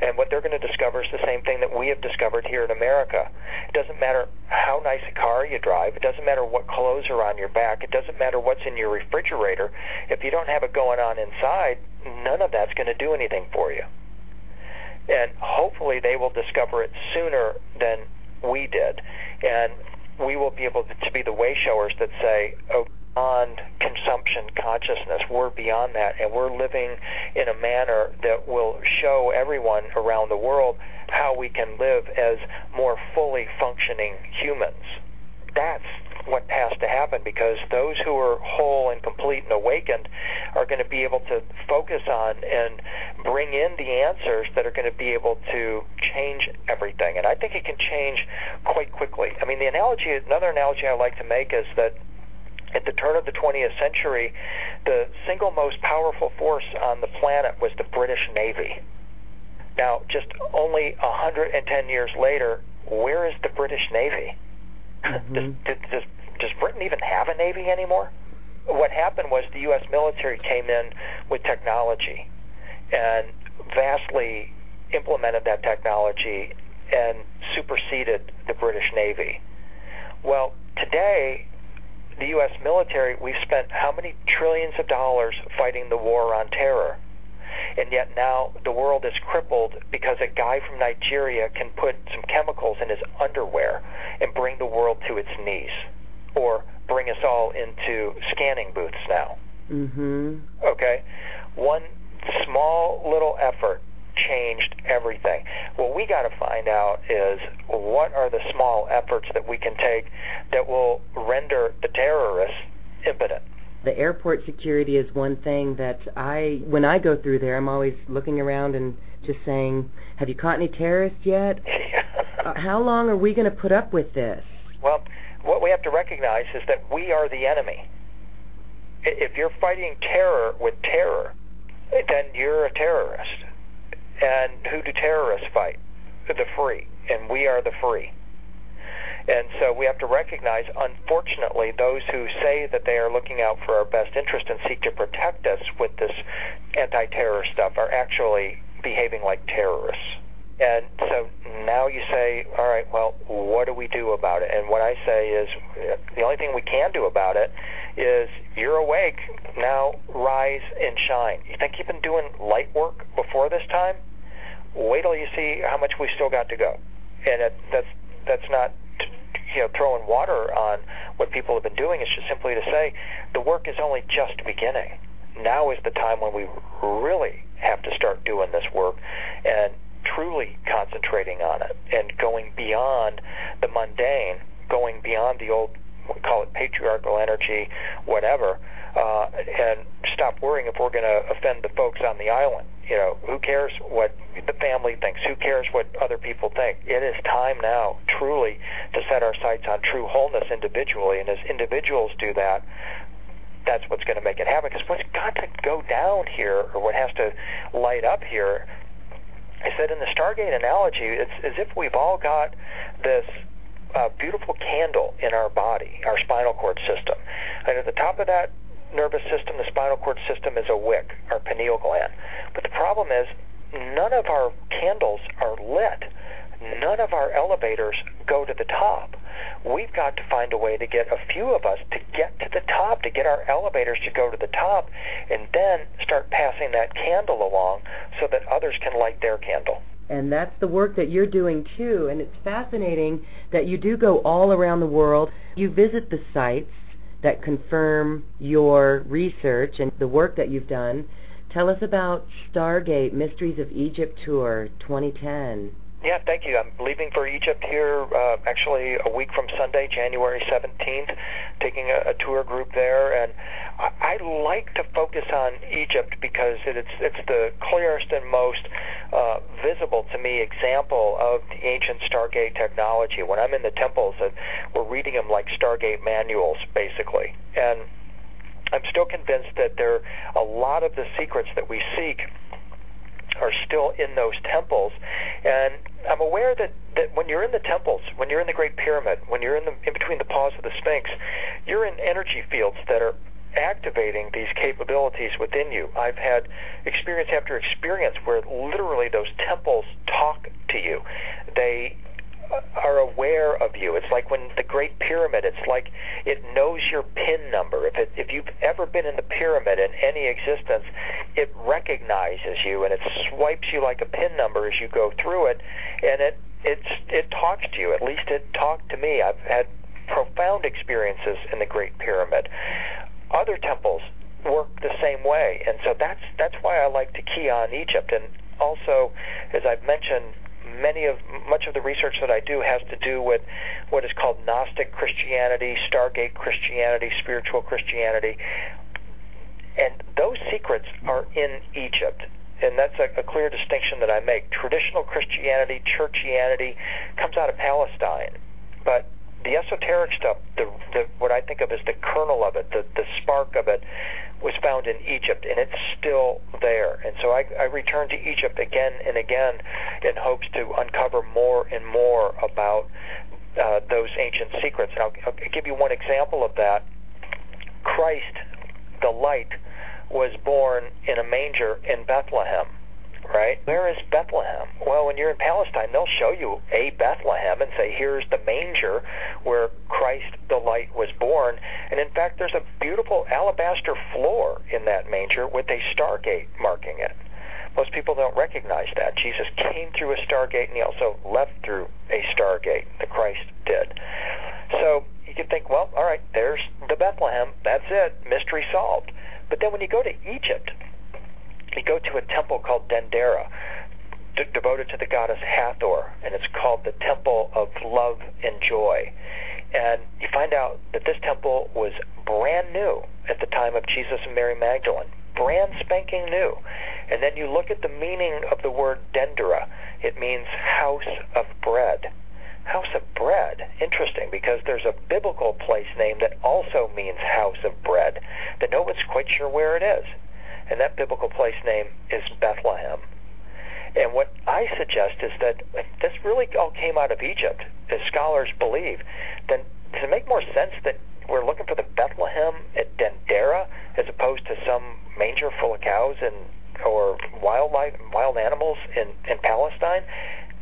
S2: And what they're going to discover is the same thing that we have discovered here in America. It doesn't matter how nice a car you drive. It doesn't matter what clothes are on your back. It doesn't matter what's in your refrigerator. If you don't have it going on inside none of that's going to do anything for you. And hopefully they will discover it sooner than we did. And we will be able to be the way showers that say, oh, beyond consumption consciousness. We're beyond that, and we're living in a manner that will show everyone around the world how we can live as more fully functioning humans. That's what has to happen because those who are whole and complete and awakened are going to be able to focus on and bring in the answers that are going to be able to change everything. And I think it can change quite quickly. I mean, the analogy, another analogy I like to make is that at the turn of the 20th century, the single most powerful force on the planet was the British Navy. Now, just only 110 years later, where is the British Navy?
S1: Mm-hmm.
S2: Does, does, does Britain even have a navy anymore? What happened was the U.S. military came in with technology and vastly implemented that technology and superseded the British Navy. Well, today, the U.S. military, we've spent how many trillions of dollars fighting the war on terror? And yet now the world is crippled because a guy from Nigeria can put some chemicals in his underwear and bring the world to its knees or bring us all into scanning booths now.
S1: Mm-hmm.
S2: Okay? One small little effort changed everything. What we got to find out is what are the small efforts that we can take that will render the terrorists impotent.
S1: The airport security is one thing that I, when I go through there, I'm always looking around and just saying, "Have you caught any terrorists yet? uh, how long are we going to put up with this?"
S2: Well, what we have to recognize is that we are the enemy. If you're fighting terror with terror, then you're a terrorist. And who do terrorists fight? The free. and we are the free. And so we have to recognize, unfortunately, those who say that they are looking out for our best interest and seek to protect us with this anti terror stuff are actually behaving like terrorists. And so now you say, all right, well, what do we do about it? And what I say is the only thing we can do about it is you're awake, now rise and shine. You think you've been doing light work before this time? Wait till you see how much we still got to go. And it, that's that's not you know throwing water on what people have been doing. It's just simply to say the work is only just beginning. Now is the time when we really have to start doing this work and truly concentrating on it and going beyond the mundane, going beyond the old we call it patriarchal energy, whatever, uh, and stop worrying if we're going to offend the folks on the island. You know, who cares what the family thinks? Who cares what other people think? It is time now, truly, to set our sights on true wholeness individually. And as individuals do that, that's what's going to make it happen. Because what's got to go down here, or what has to light up here, I said in the Stargate analogy, it's as if we've all got this uh, beautiful candle in our body, our spinal cord system. And at the top of that nervous system, the spinal cord system is a wick, our pineal gland. But the problem is, none of our candles are lit. None of our elevators go to the top. We've got to find a way to get a few of us to get to the top, to get our elevators to go to the top, and then start passing that candle along so that others can light their candle
S1: and that's the work that you're doing too. And it's fascinating that you do go all around the world. You visit the sites that confirm your research and the work that you've done. Tell us about Stargate Mysteries of Egypt Tour 2010.
S2: Yeah, thank you. I'm leaving for Egypt here uh, actually a week from Sunday, January 17th, taking a, a tour group there. And I, I like to focus on Egypt because it, it's, it's the clearest and most uh, visible to me example of the ancient Stargate technology. When I'm in the temples, uh, we're reading them like Stargate manuals, basically. And I'm still convinced that there are a lot of the secrets that we seek are still in those temples. And I'm aware that, that when you're in the temples, when you're in the Great Pyramid, when you're in, the, in between the paws of the Sphinx, you're in energy fields that are activating these capabilities within you. I've had experience after experience where literally those temples talk to you. They are aware of you. It's like when the Great Pyramid, it's like it knows your PIN number. If it, if you've ever been in the pyramid in any existence, it recognizes you and it swipes you like a PIN number as you go through it, and it it's it talks to you. At least it talked to me. I've had profound experiences in the Great Pyramid. Other temples work the same way, and so that's that's why I like to key on Egypt. And also, as I've mentioned many of much of the research that I do has to do with what is called Gnostic Christianity, Stargate Christianity, spiritual Christianity, and those secrets are in Egypt. And that's a, a clear distinction that I make. Traditional Christianity, churchianity, comes out of Palestine, but the esoteric stuff, the, the what I think of as the kernel of it, the, the spark of it, was found in Egypt, and it's still there. And so I, I return to Egypt again and again in hopes to uncover more and more about uh, those ancient secrets. And I'll, I'll give you one example of that. Christ, the light, was born in a manger in Bethlehem right? Where is Bethlehem? Well, when you're in Palestine, they'll show you a Bethlehem and say, here's the manger where Christ the light was born. And in fact, there's a beautiful alabaster floor in that manger with a stargate marking it. Most people don't recognize that. Jesus came through a stargate and he also left through a stargate. The Christ did. So you could think, well, all right, there's the Bethlehem. That's it. Mystery solved. But then when you go to Egypt, you go to a temple called Dendera, d- devoted to the goddess Hathor, and it's called the Temple of Love and Joy. And you find out that this temple was brand new at the time of Jesus and Mary Magdalene, brand spanking new. And then you look at the meaning of the word Dendera. It means house of bread. House of bread. Interesting, because there's a biblical place name that also means house of bread. That no one's quite sure where it is and that biblical place name is Bethlehem. And what I suggest is that this really all came out of Egypt, as scholars believe. Then does it make more sense that we're looking for the Bethlehem at Dendera as opposed to some manger full of cows and or wildlife, wild animals in in Palestine?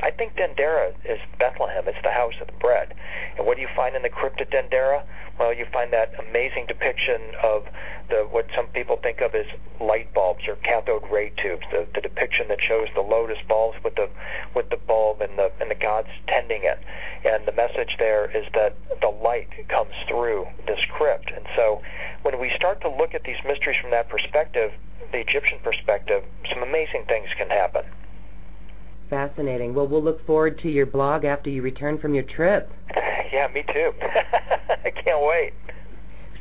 S2: I think Dendera is Bethlehem. It's the house of the bread. And what do you find in the crypt at Dendera? Well, you find that amazing depiction of the what some people think of as light bulbs or cathode ray tubes. The, the depiction that shows the lotus bulbs with the with the bulb and the and the gods tending it. And the message there is that the light comes through this crypt. And so, when we start to look at these mysteries from that perspective, the Egyptian perspective, some amazing things can happen.
S1: Fascinating. Well, we'll look forward to your blog after you return from your trip.
S2: Yeah, me too. I can't wait.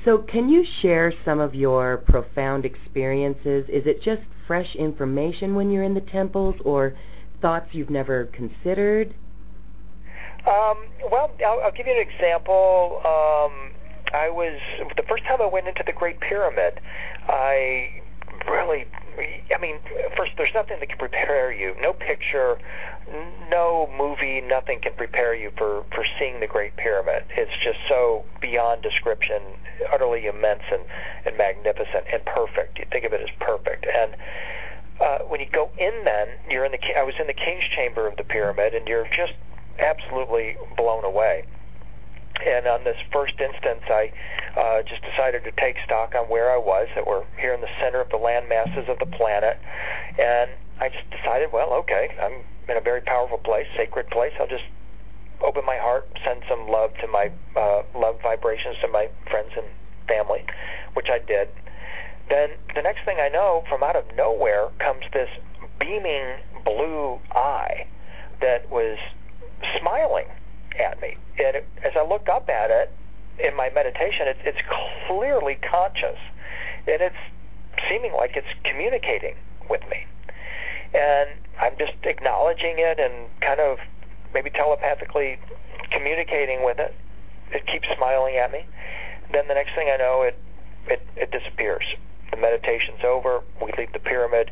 S1: So, can you share some of your profound experiences? Is it just fresh information when you're in the temples or thoughts you've never considered?
S2: Um, well, I'll, I'll, give you an example. Um, I was the first time I went into the Great Pyramid. I really I mean, first, there's nothing that can prepare you. No picture, no movie, nothing can prepare you for, for seeing the Great Pyramid. It's just so beyond description, utterly immense and, and magnificent and perfect. You think of it as perfect. And uh, when you go in, then you're in the. I was in the king's chamber of the pyramid, and you're just absolutely blown away. And on this first instance, I uh, just decided to take stock on where I was, that we're here in the center of the land masses of the planet. And I just decided, well, okay, I'm in a very powerful place, sacred place. I'll just open my heart, send some love to my uh, love vibrations to my friends and family, which I did. Then the next thing I know, from out of nowhere comes this beaming blue eye that was smiling at me. And it, as I look up at it in my meditation, it, it's clearly conscious, and it's seeming like it's communicating with me. And I'm just acknowledging it and kind of maybe telepathically communicating with it. It keeps smiling at me. Then the next thing I know, it it, it disappears. The meditation's over. We leave the pyramid.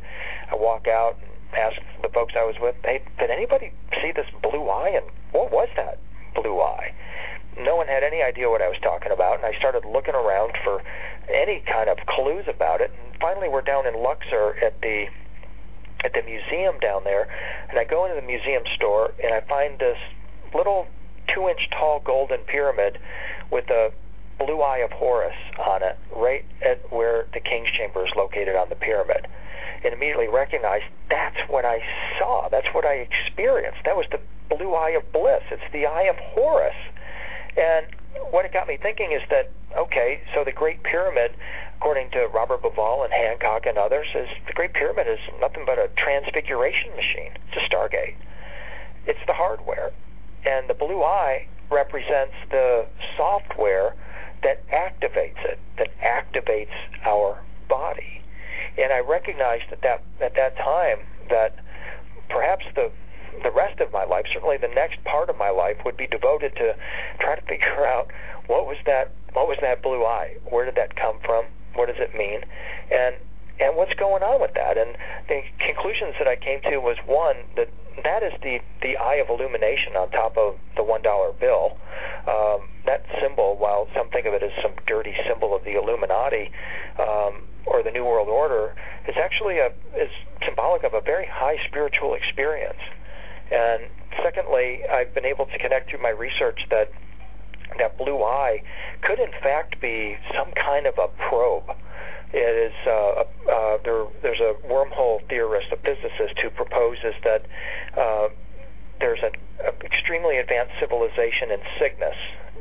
S2: I walk out and ask the folks I was with, "Hey, did anybody see this blue eye? And what was that?" Blue eye. No one had any idea what I was talking about, and I started looking around for any kind of clues about it. And finally, we're down in Luxor at the at the museum down there, and I go into the museum store and I find this little two-inch tall golden pyramid with a blue eye of Horus on it, right at where the king's chamber is located on the pyramid and immediately recognized that's what I saw. That's what I experienced. That was the blue eye of bliss. It's the eye of Horus. And what it got me thinking is that, okay, so the Great Pyramid, according to Robert Bauval and Hancock and others, is the Great Pyramid is nothing but a transfiguration machine. It's a stargate. It's the hardware. And the blue eye represents the software that activates it, that activates our body. And I recognized at that at that time that perhaps the the rest of my life, certainly the next part of my life, would be devoted to try to figure out what was that what was that blue eye? Where did that come from? What does it mean? And and what's going on with that? And the conclusions that I came to was one that that is the the eye of illumination on top of the one dollar bill. Um, that symbol, while some think of it as some dirty symbol of the Illuminati um, or the New World Order, is actually a is symbolic of a very high spiritual experience. And secondly, I've been able to connect through my research that that blue eye could in fact be some kind of a probe. It is uh, uh, there. There's a wormhole theorist, a physicist, who proposes that uh, there's an extremely advanced civilization in Cygnus,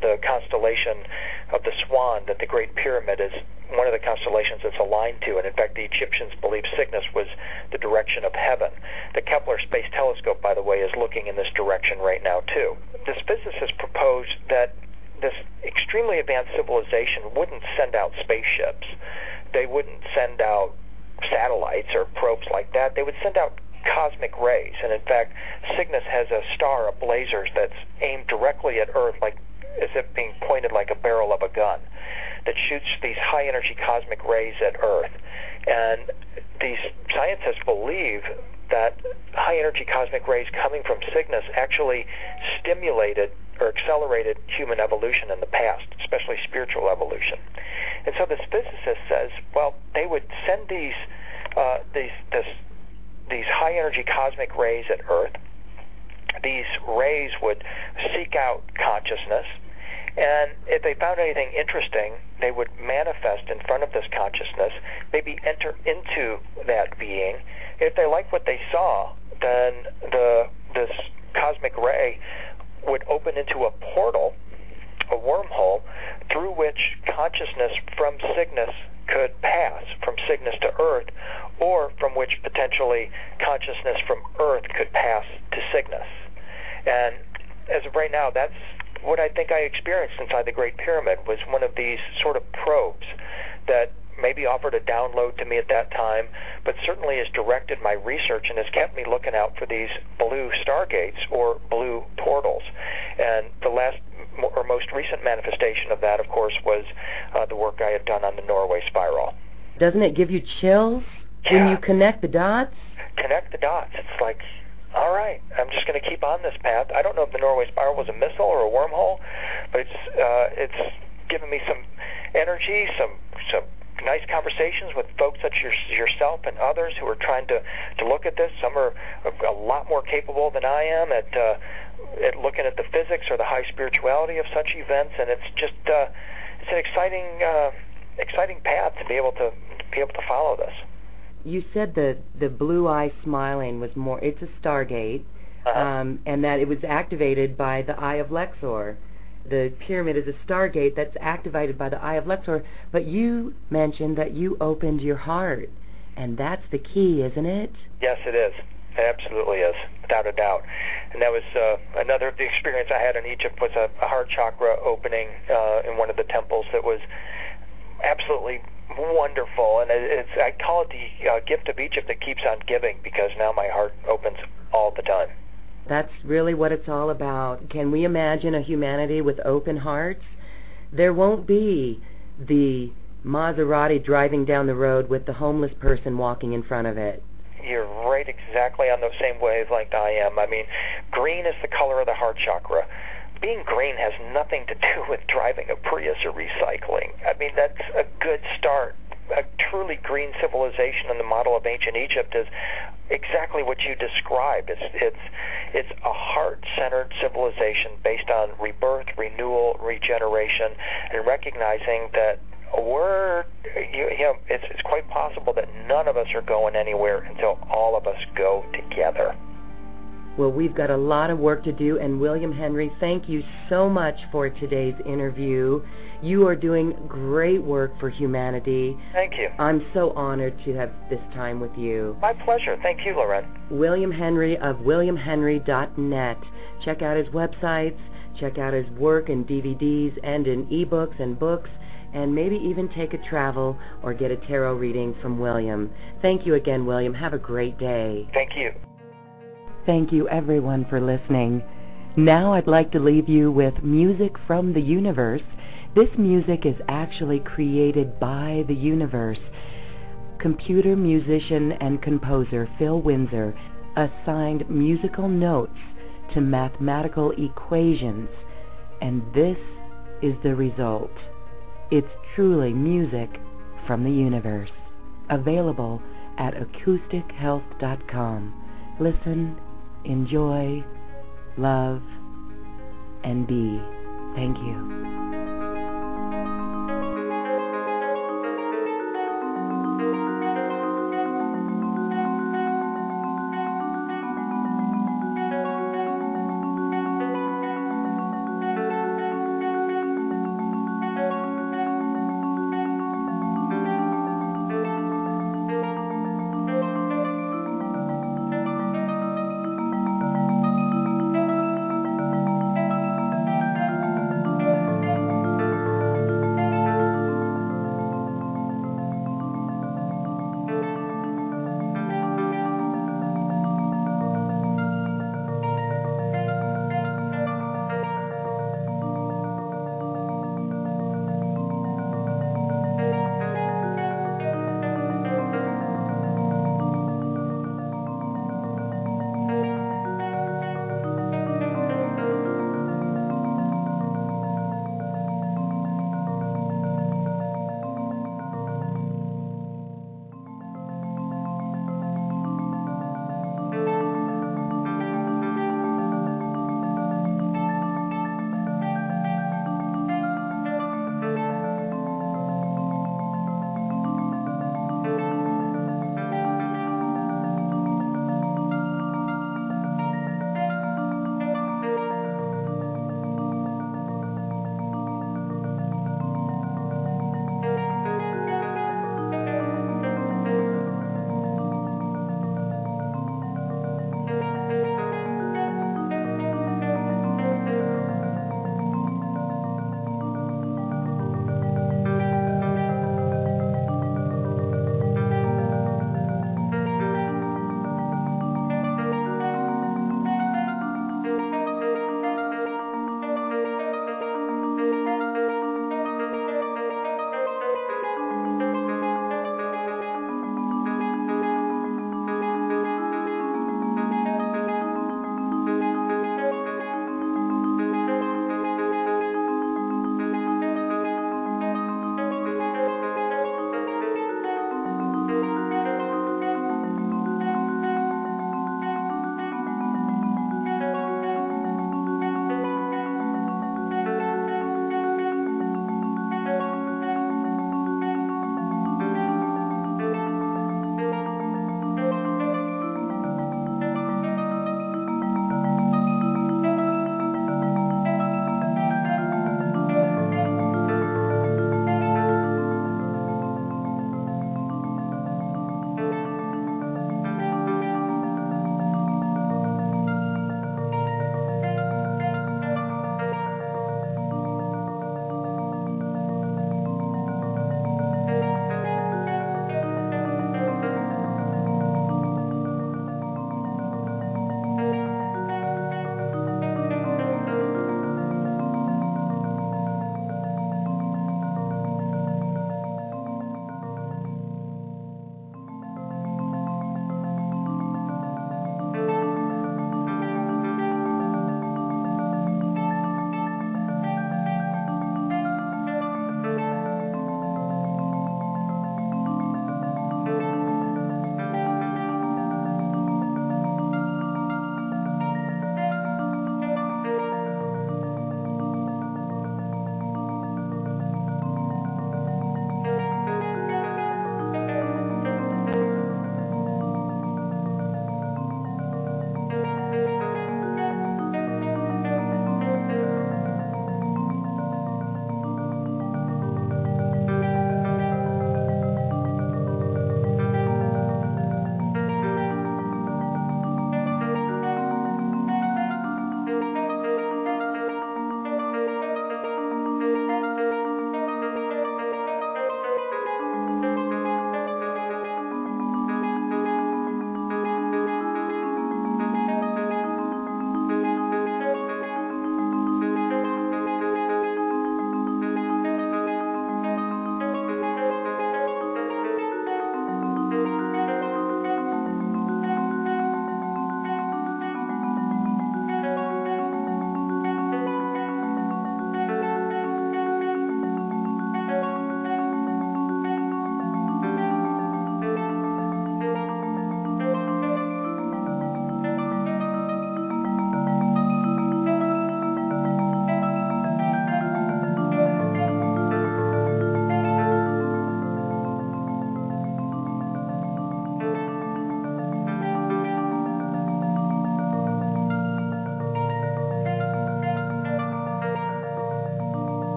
S2: the constellation of the Swan that the Great Pyramid is one of the constellations it's aligned to. And in fact, the Egyptians believed Cygnus was the direction of heaven. The Kepler Space Telescope, by the way, is looking in this direction right now, too. This physicist proposed that this extremely advanced civilization wouldn't send out spaceships. They wouldn't send out satellites or probes like that. They would send out cosmic rays. And in fact, Cygnus has a star of blazars that's aimed directly at Earth, like as if being pointed like a barrel of a gun that shoots these high energy cosmic rays at Earth. And these scientists believe that high energy cosmic rays coming from Cygnus actually stimulated or accelerated human evolution in the past, especially spiritual evolution. And so this physicist says, well, they would send these uh, these this, these high energy cosmic rays at Earth. These rays would seek out consciousness, and if they found anything interesting, they would manifest in front of this consciousness, maybe enter into that being. If they liked what they saw, then the this cosmic ray would open into a portal, a wormhole, through which consciousness from Cygnus could pass from Cygnus to Earth, or from which potentially consciousness from Earth could pass to Cygnus. And as of right now, that's what I think I experienced inside the Great Pyramid was one of these sort of probes that maybe offered a download to me at that time, but certainly has directed my research and has kept me looking out for these blue stargates or blue portals. And the last or most recent manifestation of that, of course, was uh, the work I had done on the Norway spiral.
S1: Doesn't it give you chills
S2: yeah.
S1: when you connect the dots?
S2: Connect the dots. It's like all right, I'm just going to keep on this path. I don't know if the Norway Spiral was a missile or a wormhole, but it's uh, it's given me some energy, some some nice conversations with folks such as yourself and others who are trying to to look at this. Some are a lot more capable than I am at uh, at looking at the physics or the high spirituality of such events, and it's just uh, it's an exciting uh, exciting path to be able to, to be able to follow this
S1: you said the the blue eye smiling was more. It's a stargate,
S2: uh-huh.
S1: um, and that it was activated by the Eye of Luxor. The pyramid is a stargate that's activated by the Eye of Luxor. But you mentioned that you opened your heart, and that's the key, isn't it?
S2: Yes, it is. It absolutely is, without a doubt. And that was uh, another of the experience I had in Egypt was a, a heart chakra opening uh, in one of the temples that was absolutely wonderful, and it's I call it the uh, gift of Egypt that keeps on giving because now my heart opens all the time.
S1: That's really what it's all about. Can we imagine a humanity with open hearts? There won't be the Maserati driving down the road with the homeless person walking in front of it.
S2: You're right exactly on the same wavelength I am. I mean, green is the color of the heart chakra being green has nothing to do with driving a Prius or recycling. I mean, that's a good start. A truly green civilization in the model of ancient Egypt is exactly what you described. It's it's it's a heart-centered civilization based on rebirth, renewal, regeneration, and recognizing that we're you, you know it's it's quite possible that none of us are going anywhere until all of us go together.
S1: Well, we've got a lot of work to do, and William Henry, thank you so much for today's interview. You are doing great work for humanity.
S2: Thank you.
S1: I'm so honored to have this time with you.
S2: My pleasure. Thank you, Loren.
S1: William Henry of WilliamHenry.net. Check out his websites, check out his work in DVDs and in ebooks and books, and maybe even take a travel or get a tarot reading from William. Thank you again, William. Have a great day.
S2: Thank you.
S1: Thank you, everyone, for listening. Now I'd like to leave you with music from the universe. This music is actually created by the universe. Computer musician and composer Phil Winsor assigned musical notes to mathematical equations, and this is the result. It's truly music from the universe. Available at acoustichealth.com. Listen enjoy, love, and be. Thank you.